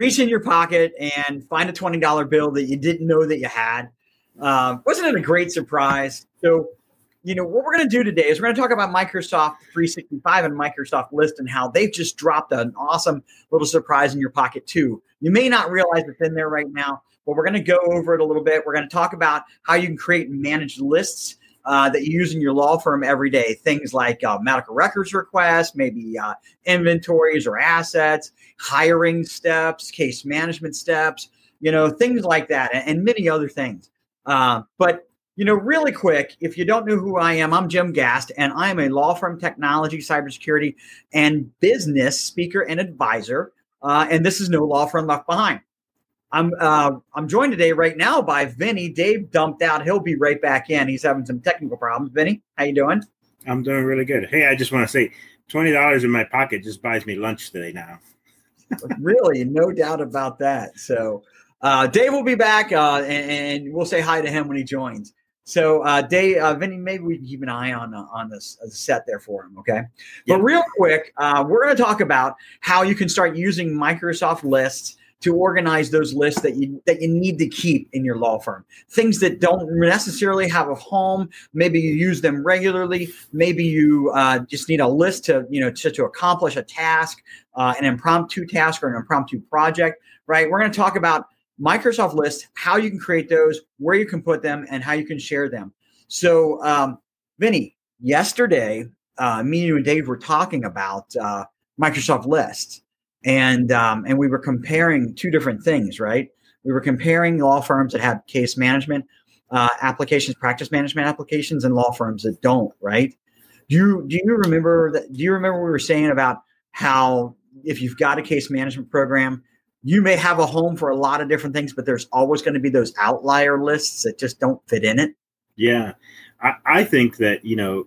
reach in your pocket and find a $20 bill that you didn't know that you had. Uh, wasn't it a great surprise? So, you know, what we're going to do today is we're going to talk about Microsoft 365 and Microsoft List and how they've just dropped an awesome little surprise in your pocket, too. You may not realize it's in there right now, but we're going to go over it a little bit. We're going to talk about how you can create and manage lists uh, that you use in your law firm every day. Things like uh, medical records requests, maybe uh, inventories or assets, hiring steps, case management steps, you know, things like that, and, and many other things. Uh, but you know, really quick, if you don't know who I am, I'm Jim Gast, and I am a law firm technology, cybersecurity, and business speaker and advisor. Uh, and this is no law firm left behind. I'm uh, I'm joined today right now by Vinny. Dave dumped out. He'll be right back in. He's having some technical problems. Vinny, how you doing? I'm doing really good. Hey, I just want to say, twenty dollars in my pocket just buys me lunch today now. really, no doubt about that. So, uh, Dave will be back, uh, and, and, we'll say hi to him when he joins. So, uh, Dave, uh, Vinny, maybe we can keep an eye on uh, on this set there for him. Okay, but real quick, uh, we're going to talk about how you can start using Microsoft Lists to organize those lists that you that you need to keep in your law firm. Things that don't necessarily have a home. Maybe you use them regularly. Maybe you uh, just need a list to you know to, to accomplish a task, uh, an impromptu task or an impromptu project. Right. We're going to talk about Microsoft lists, how you can create those, where you can put them, and how you can share them. So, um, Vinny, yesterday, uh, me and Dave were talking about uh, Microsoft lists and um, and we were comparing two different things, right? We were comparing law firms that have case management uh, applications, practice management applications, and law firms that don't, right? Do you do you remember that? Do you remember we were saying about how if you've got a case management program, you may have a home for a lot of different things, but there's always going to be those outlier lists that just don't fit in it. Yeah, I, I think that you know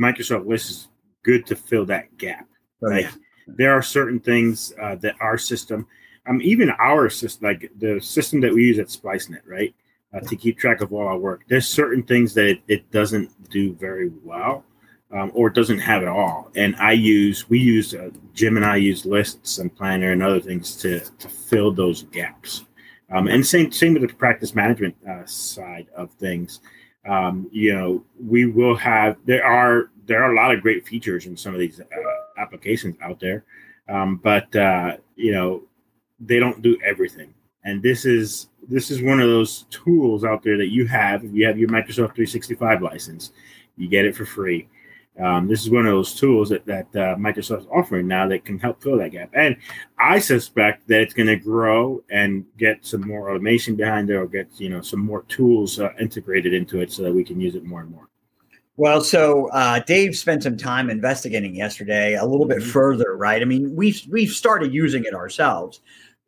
Microsoft List is good to fill that gap. Oh, like yeah there are certain things uh, that our system, um, even our system, like the system that we use at SpliceNet, right, uh, to keep track of all our work. There's certain things that it, it doesn't do very well, um, or doesn't have at all. And I use, we use, uh, Jim and I use lists and planner and other things to to fill those gaps. Um, and same same with the practice management uh, side of things. Um, you know, we will have there are there are a lot of great features in some of these uh, applications out there, um, but uh, you know they don't do everything. And this is this is one of those tools out there that you have. If you have your Microsoft 365 license, you get it for free. Um, this is one of those tools that, that uh, Microsoft's offering now that can help fill that gap. And I suspect that it's going to grow and get some more automation behind it, or get you know some more tools uh, integrated into it, so that we can use it more and more. Well, so uh, Dave spent some time investigating yesterday a little bit mm-hmm. further, right? I mean, we've we've started using it ourselves,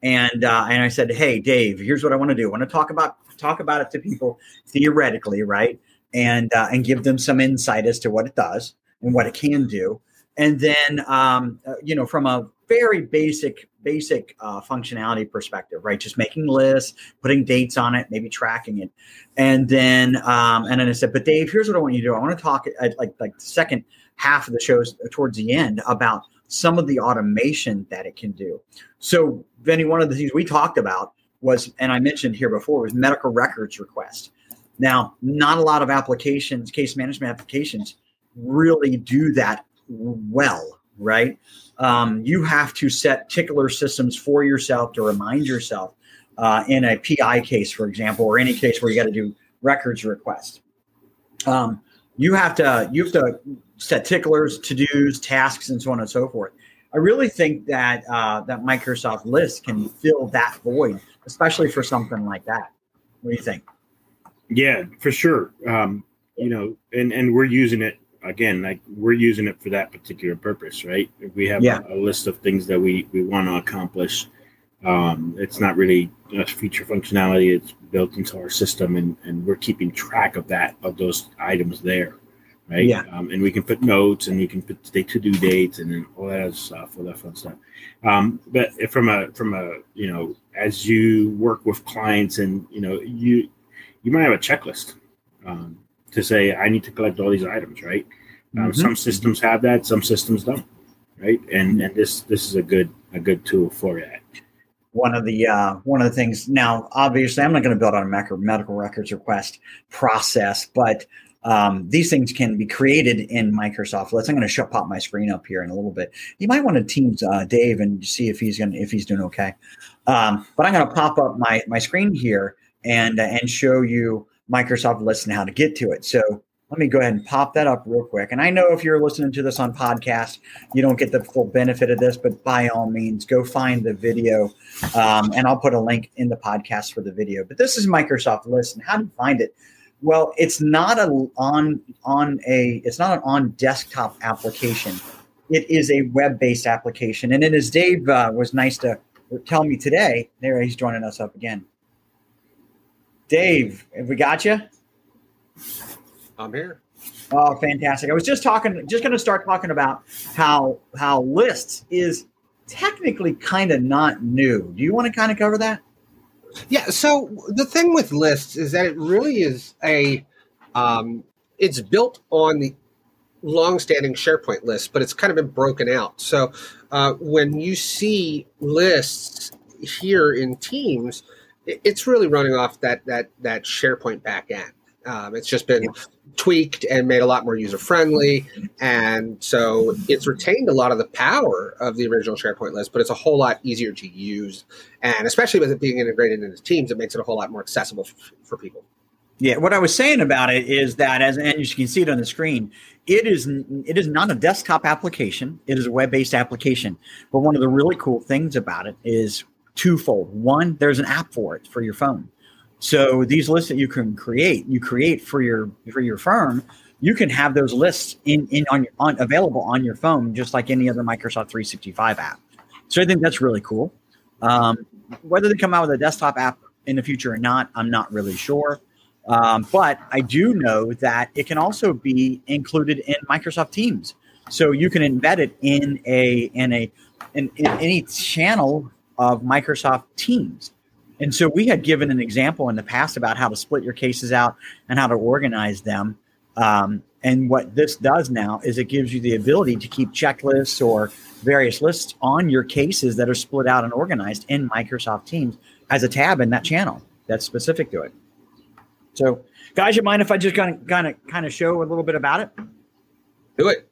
and uh, and I said, hey, Dave, here's what I want to do. I want to talk about talk about it to people theoretically, right? And uh, and give them some insight as to what it does and what it can do, and then um, uh, you know from a very basic basic uh, functionality perspective, right? Just making lists, putting dates on it, maybe tracking it, and then um, and then I said, but Dave, here's what I want you to do. I want to talk at, like like the second half of the show towards the end about some of the automation that it can do. So, Vinny, one of the things we talked about was, and I mentioned here before, was medical records request. Now, not a lot of applications, case management applications, really do that well, right? um, you have to set tickler systems for yourself to remind yourself uh, in a PI case, for example, or any case where you got to do records request. Um, you have to you have to set ticklers, to dos, tasks, and so on and so forth. I really think that uh, that Microsoft List can fill that void, especially for something like that. What do you think? Yeah, for sure. Um, you know, and and we're using it again, like we're using it for that particular purpose, right? We have yeah. a, a, list of things that we we want to accomplish, um, it's not really a feature functionality. It's built into our system, and and we're keeping track of that of those items there, right? Yeah. Um, and we can put notes, and we can put the to do dates, and then all that stuff, all that fun stuff. Um, but from a from a you know, as you work with clients, and you know, you you might have a checklist. Um, to say I need to collect all these items, right? Um, mm-hmm. Some systems have that, some systems don't, right? And and this this is a good a good tool for that. one of the uh, one of the things. Now, obviously, I'm not going to build on a medical records request process, but um, these things can be created in Microsoft Lists. I'm going to show, pop my screen up here in a little bit. You might want to Teams uh, Dave and see if he's going if he's doing okay. Um, but I'm going to pop up my my screen here and uh, and show you Microsoft List and how to get to it. So let me go ahead and pop that up real quick. And I know if you're listening to this on podcast, you don't get the full benefit of this, but by all means, go find the video. Um, and I'll put a link in the podcast for the video. But this is Microsoft List, and how to find it? Well, it's not a on on a it's not an on desktop application. It is a web based application, and it is Dave uh, was nice to tell me today. There, he's joining us up again. Dave, have we got you? I'm here. Oh, fantastic! I was just talking, just going to start talking about how how lists is technically kind of not new. Do you want to kind of cover that? Yeah. So the thing with lists is that it really is a, um, it's built on the long-standing SharePoint list, but it's kind of been broken out. So uh, when you see lists here in Teams, it's really running off that that that SharePoint backend. Um, it's just been tweaked and made a lot more user friendly. And so it's retained a lot of the power of the original SharePoint list, but it's a whole lot easier to use. And especially with it being integrated into Teams, it makes it a whole lot more accessible for, for people. Yeah, what I was saying about it is that, as and you can see it on the screen, it is it is not a desktop application. It is a web based application. But one of the really cool things about it is twofold. One, there's an app for it for your phone. So these lists that you can create, you create for your for your firm, you can have those lists in in on, on available on your phone, just like any other Microsoft 365 app. So I think that's really cool. Um, whether they come out with a desktop app in the future or not, I'm not really sure. Um, but I do know that it can also be included in Microsoft Teams. So you can embed it in a in a in, in any channel of Microsoft Teams. And so we had given an example in the past about how to split your cases out and how to organize them. Um, and what this does now is it gives you the ability to keep checklists or various lists on your cases that are split out and organized in Microsoft Teams as a tab in that channel that's specific to it. So, guys, you mind if I just kind of kind of kind of show a little bit about it? Do it.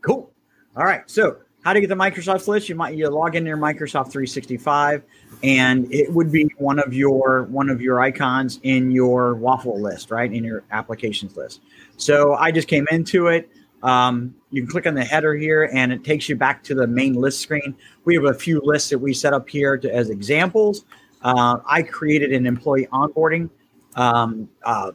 Cool. All right. So how to get the Microsoft list? You might you log in your Microsoft 365, and it would be one of your one of your icons in your waffle list, right? In your applications list. So I just came into it. Um, you can click on the header here, and it takes you back to the main list screen. We have a few lists that we set up here to, as examples. Uh, I created an employee onboarding um, uh,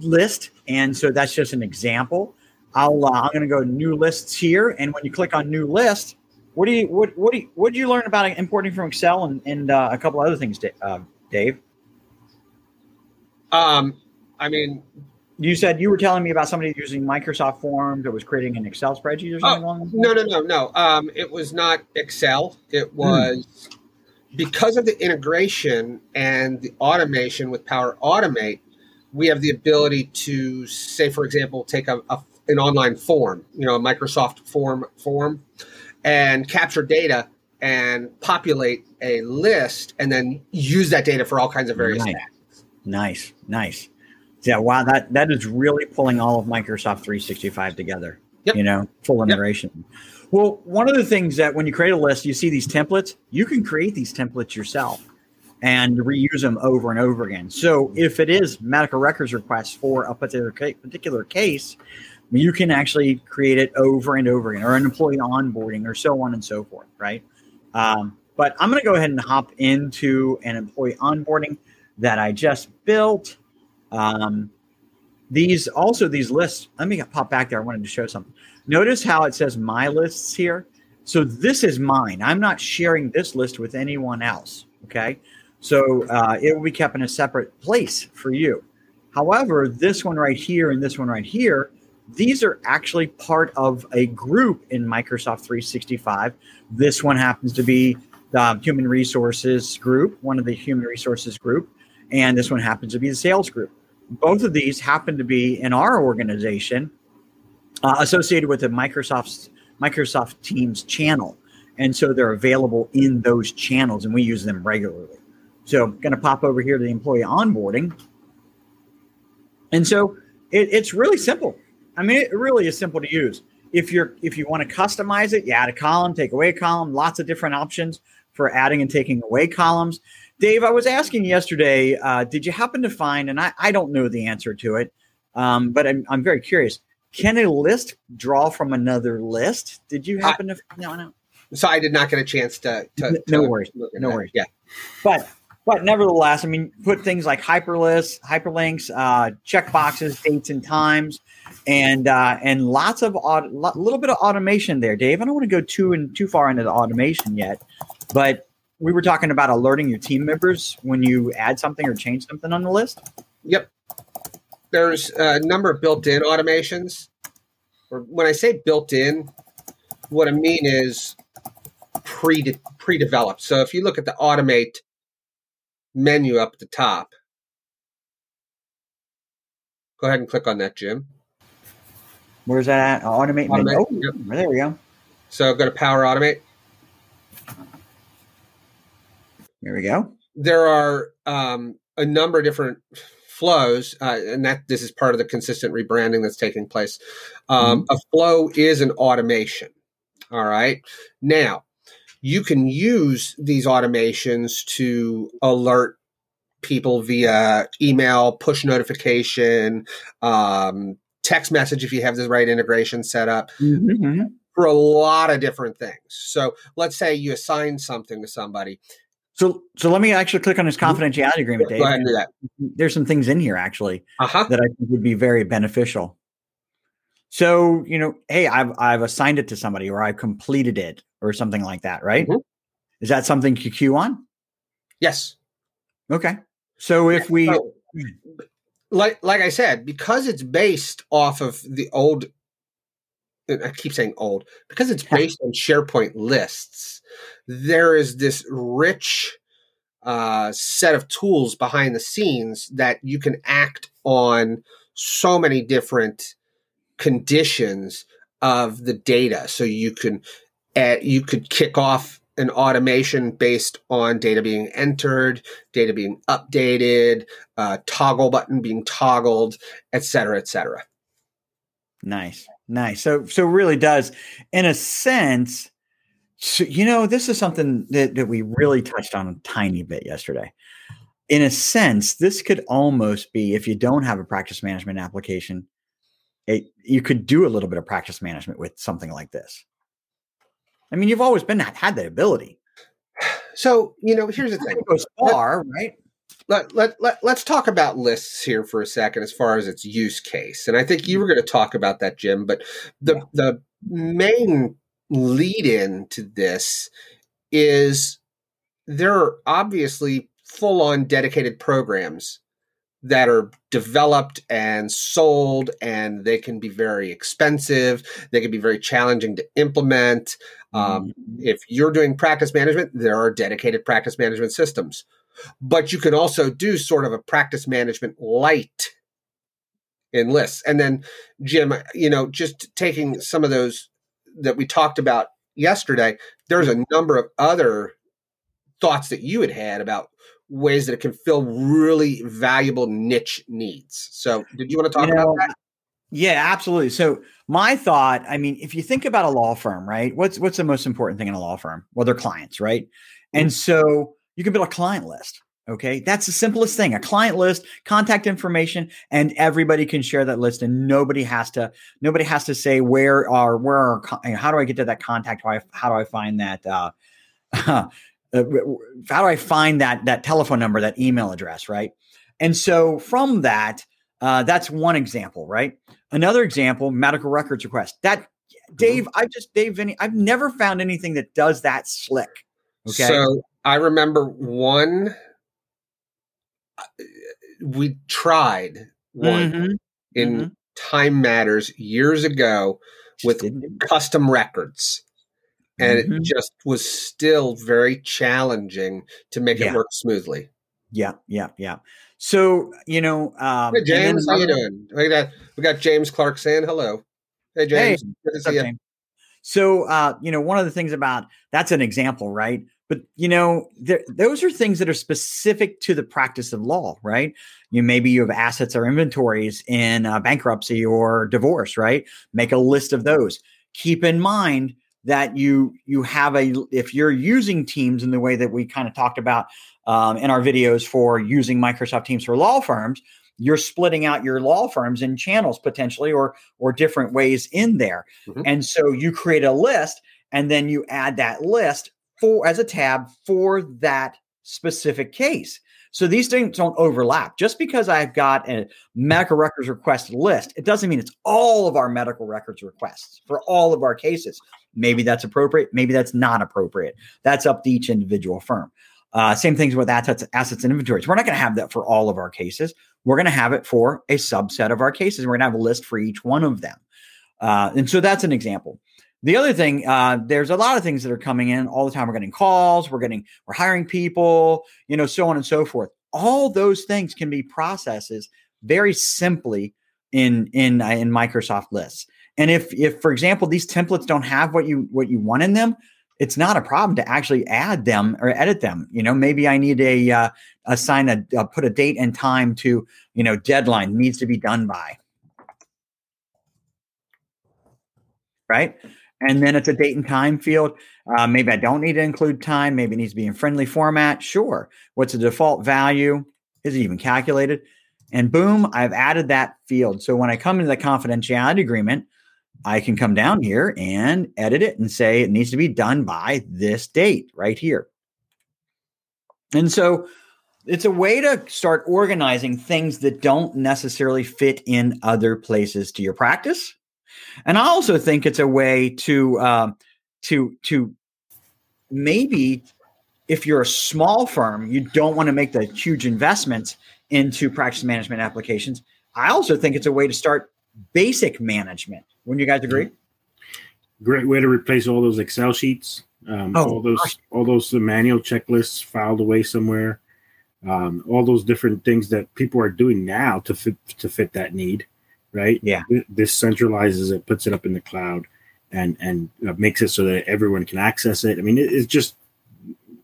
list, and so that's just an example. I'll uh, I'm going to go new lists here, and when you click on new list, what do you what what do you, what did you learn about importing from Excel and and uh, a couple other things, uh, Dave? Um, I mean, you said you were telling me about somebody using Microsoft Forms that was creating an Excel spreadsheet or something. Oh, no, no, no, no. Um, it was not Excel. It hmm. was. Hmm. Because of the integration and the automation with Power Automate, we have the ability to say, for example, take a, a an online form, you know, a Microsoft form form, and capture data and populate a list, and then use that data for all kinds of various nice. Nice, nice. Yeah, wow, that that is really pulling all of Microsoft 365 together. Yep. You know, full integration. Yep. Well, one of the things that when you create a list, you see these templates. You can create these templates yourself and reuse them over and over again. So if it is medical records requests for a particular particular case, you can actually create it over and over again, or an employee onboarding, or so on and so forth, right? Um, but I'm going to go ahead and hop into an employee onboarding that I just built. Um, these also these lists. Let me pop back there. I wanted to show something. Notice how it says my lists here. So this is mine. I'm not sharing this list with anyone else. Okay. So uh, it will be kept in a separate place for you. However, this one right here and this one right here these are actually part of a group in Microsoft 365. This one happens to be the human resources group, one of the human resources group, and this one happens to be the sales group. Both of these happen to be in our organization uh, associated with the Microsoft Microsoft Teams channel. And so they're available in those channels and we use them regularly. So I'm going to pop over here to the employee onboarding. And so it, it's really simple. I mean, it really is simple to use. If you're if you want to customize it, you add a column, take away a column, lots of different options for adding and taking away columns. Dave, I was asking yesterday, uh, did you happen to find, and I, I don't know the answer to it, um, but I'm, I'm very curious. Can a list draw from another list? Did you happen I, to find that one out? So I did not get a chance to. to, to no worries. No that. worries. Yeah. But but nevertheless, I mean, put things like hyperlists, hyperlinks, uh, check boxes, dates and times, and uh, and lots of a little bit of automation there, Dave. I don't want to go too and too far into the automation yet, but we were talking about alerting your team members when you add something or change something on the list. Yep. There's a number of built-in automations. Or when I say built-in, what I mean is pre pre-developed. So if you look at the automate menu up at the top, go ahead and click on that, Jim. Where's that at? Automate. automate. Oh, yep. there we go. So go to Power Automate. There we go. There are um, a number of different flows, uh, and that this is part of the consistent rebranding that's taking place. Um, mm-hmm. A flow is an automation. All right. Now, you can use these automations to alert people via email, push notification, um, text message if you have the right integration set up. Mm-hmm. For a lot of different things. So let's say you assign something to somebody so, so let me actually click on this mm-hmm. confidentiality agreement, Dave. Go ahead and do that. There's some things in here actually uh-huh. that I think would be very beneficial. So, you know, hey, I've I've assigned it to somebody, or I've completed it, or something like that, right? Mm-hmm. Is that something you queue on? Yes. Okay. So if we, so, like like I said, because it's based off of the old, I keep saying old, because it's based on SharePoint lists there is this rich uh, set of tools behind the scenes that you can act on so many different conditions of the data. So you can uh, you could kick off an automation based on data being entered, data being updated, uh, toggle button being toggled, et cetera, et cetera. Nice, nice. So, so really does, in a sense, so, you know, this is something that, that we really touched on a tiny bit yesterday. In a sense, this could almost be if you don't have a practice management application, it, you could do a little bit of practice management with something like this. I mean, you've always been that had that ability. So, you know, here's the thing. It goes far, let, right? Let, let, let, let's talk about lists here for a second as far as its use case. And I think you mm-hmm. were going to talk about that, Jim, but the, yeah. the main lead in to this is there are obviously full on dedicated programs that are developed and sold and they can be very expensive. They can be very challenging to implement. Um, mm-hmm. if you're doing practice management there are dedicated practice management systems. But you can also do sort of a practice management light in lists and then jim you know just taking some of those that we talked about yesterday, there's a number of other thoughts that you had had about ways that it can fill really valuable niche needs. So, did you want to talk you know, about that? Yeah, absolutely. So, my thought, I mean, if you think about a law firm, right? What's what's the most important thing in a law firm? Well, their clients, right? Mm-hmm. And so, you can build a client list. Okay. That's the simplest thing a client list, contact information, and everybody can share that list. And nobody has to, nobody has to say where are, where are, how do I get to that contact? How, I, how do I find that, uh, uh, how do I find that, that telephone number, that email address? Right. And so from that, uh, that's one example, right? Another example, medical records request. That mm-hmm. Dave, I just Dave Vinny, I've never found anything that does that slick. Okay. So I remember one we tried one mm-hmm. in mm-hmm. Time Matters years ago with custom records. And mm-hmm. it just was still very challenging to make yeah. it work smoothly. Yeah, yeah, yeah. So you know, um, hey James, how you doing? We got we got James Clark saying hello. Hey James, hey, good to see you. So, uh, you know, one of the things about that's an example, right? But you know, there, those are things that are specific to the practice of law, right? You maybe you have assets or inventories in uh, bankruptcy or divorce, right? Make a list of those. Keep in mind that you you have a if you're using Teams in the way that we kind of talked about um, in our videos for using Microsoft Teams for law firms, you're splitting out your law firms in channels potentially or or different ways in there, mm-hmm. and so you create a list and then you add that list for as a tab for that specific case. So these things don't overlap. Just because I've got a medical records request list, it doesn't mean it's all of our medical records requests for all of our cases. Maybe that's appropriate. Maybe that's not appropriate. That's up to each individual firm. Uh, same things with assets, assets and inventories. We're not going to have that for all of our cases. We're going to have it for a subset of our cases. We're going to have a list for each one of them. Uh, and so that's an example. The other thing, uh, there's a lot of things that are coming in all the time. We're getting calls, we're getting, we're hiring people, you know, so on and so forth. All those things can be processes very simply in in uh, in Microsoft lists. And if if for example these templates don't have what you what you want in them, it's not a problem to actually add them or edit them. You know, maybe I need a uh, assign a uh, put a date and time to you know deadline needs to be done by. Right and then it's a date and time field. Uh, maybe I don't need to include time. Maybe it needs to be in friendly format. Sure. What's the default value? Is it even calculated? And boom, I've added that field. So when I come into the confidentiality agreement, I can come down here and edit it and say it needs to be done by this date right here. And so it's a way to start organizing things that don't necessarily fit in other places to your practice and I also think it's a way to uh, to to maybe if you're a small firm, you don't want to make the huge investments into practice management applications. I also think it's a way to start basic management. Wouldn't you guys agree? Great way to replace all those Excel sheets, um, oh, all those gosh. all those manual checklists filed away somewhere, um, all those different things that people are doing now to fit to fit that need right? Yeah. This centralizes it, puts it up in the cloud, and and uh, makes it so that everyone can access it. I mean, it's just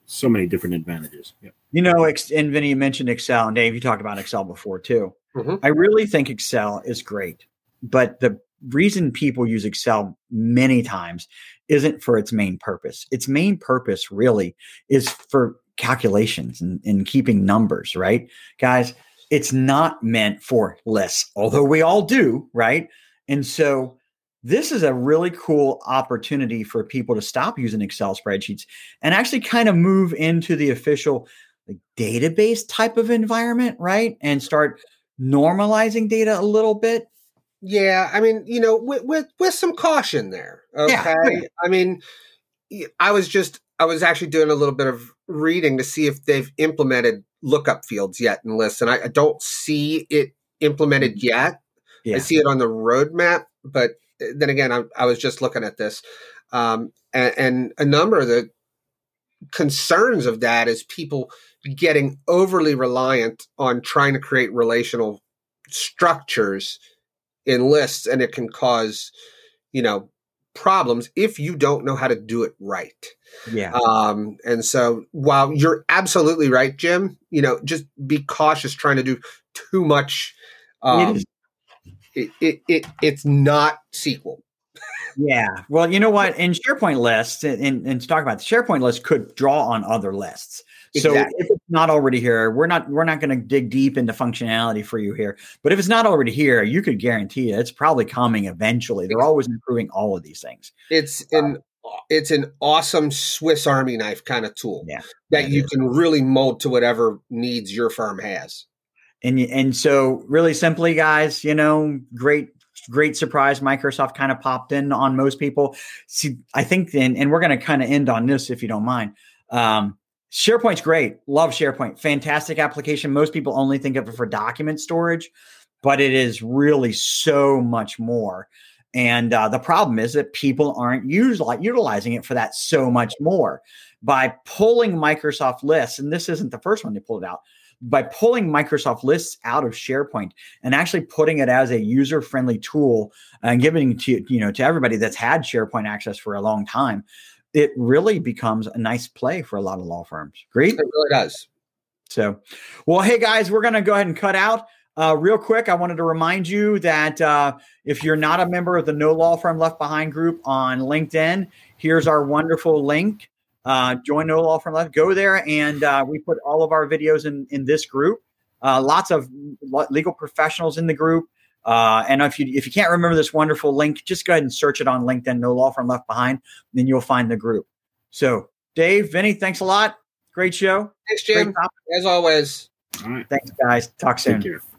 so many different advantages. Yeah. You know, and Vinny, you mentioned Excel, and Dave, you talked about Excel before too. Mm-hmm. I really think Excel is great, but the reason people use Excel many times isn't for its main purpose. Its main purpose really is for calculations and, and keeping numbers, right? Guys, it's not meant for lists, although we all do, right? And so this is a really cool opportunity for people to stop using Excel spreadsheets and actually kind of move into the official like, database type of environment, right? And start normalizing data a little bit. Yeah, I mean, you know, with with, with some caution there. Okay, oh, yeah. I mean, I was just I was actually doing a little bit of reading to see if they've implemented lookup fields yet in lists, and I, I don't see it implemented yet. Yeah. I see it on the roadmap, but eh, then again, I, I was just looking at this, um, and, and a number of the concerns of that is people getting overly reliant on trying to create relational structures in lists, and it can cause, you know, problems if you don't know how to do it right. Yeah. Um, and so while you're absolutely right, Jim, you know, just be cautious trying to do too much. Um, it, it, it, it's not SQL. yeah. Well, you know what? In SharePoint lists, and, and to talk about the SharePoint list could draw on other lists. Exactly. So if it's not already here, we're not we're not going to dig deep into functionality for you here. But if it's not already here, you could guarantee it, it's probably coming eventually. They're always improving all of these things. It's an it's an awesome Swiss Army knife kind of tool yeah, that you is. can really mold to whatever needs your firm has. And and so really simply, guys, you know, great great surprise. Microsoft kind of popped in on most people. See, I think, and, and we're going to kind of end on this if you don't mind. Um, SharePoint's great. Love SharePoint. Fantastic application. Most people only think of it for document storage, but it is really so much more. And uh, the problem is that people aren't use, utilizing it for that so much more. by pulling Microsoft lists, and this isn't the first one they pulled it out, by pulling Microsoft lists out of SharePoint and actually putting it as a user-friendly tool and giving it to you know to everybody that's had SharePoint access for a long time, it really becomes a nice play for a lot of law firms. Great, it really does. So, well, hey guys, we're going to go ahead and cut out. Uh, real quick, I wanted to remind you that uh, if you're not a member of the No Law Firm Left Behind group on LinkedIn, here's our wonderful link. Uh, join No Law Firm Left. Go there, and uh, we put all of our videos in in this group. Uh, lots of legal professionals in the group. Uh, and if you if you can't remember this wonderful link, just go ahead and search it on LinkedIn. No Law Firm Left Behind. Then you'll find the group. So, Dave, Vinny, thanks a lot. Great show. Thanks, Jim. As always. All right. Thanks, guys. Talk soon. Take care. Bye.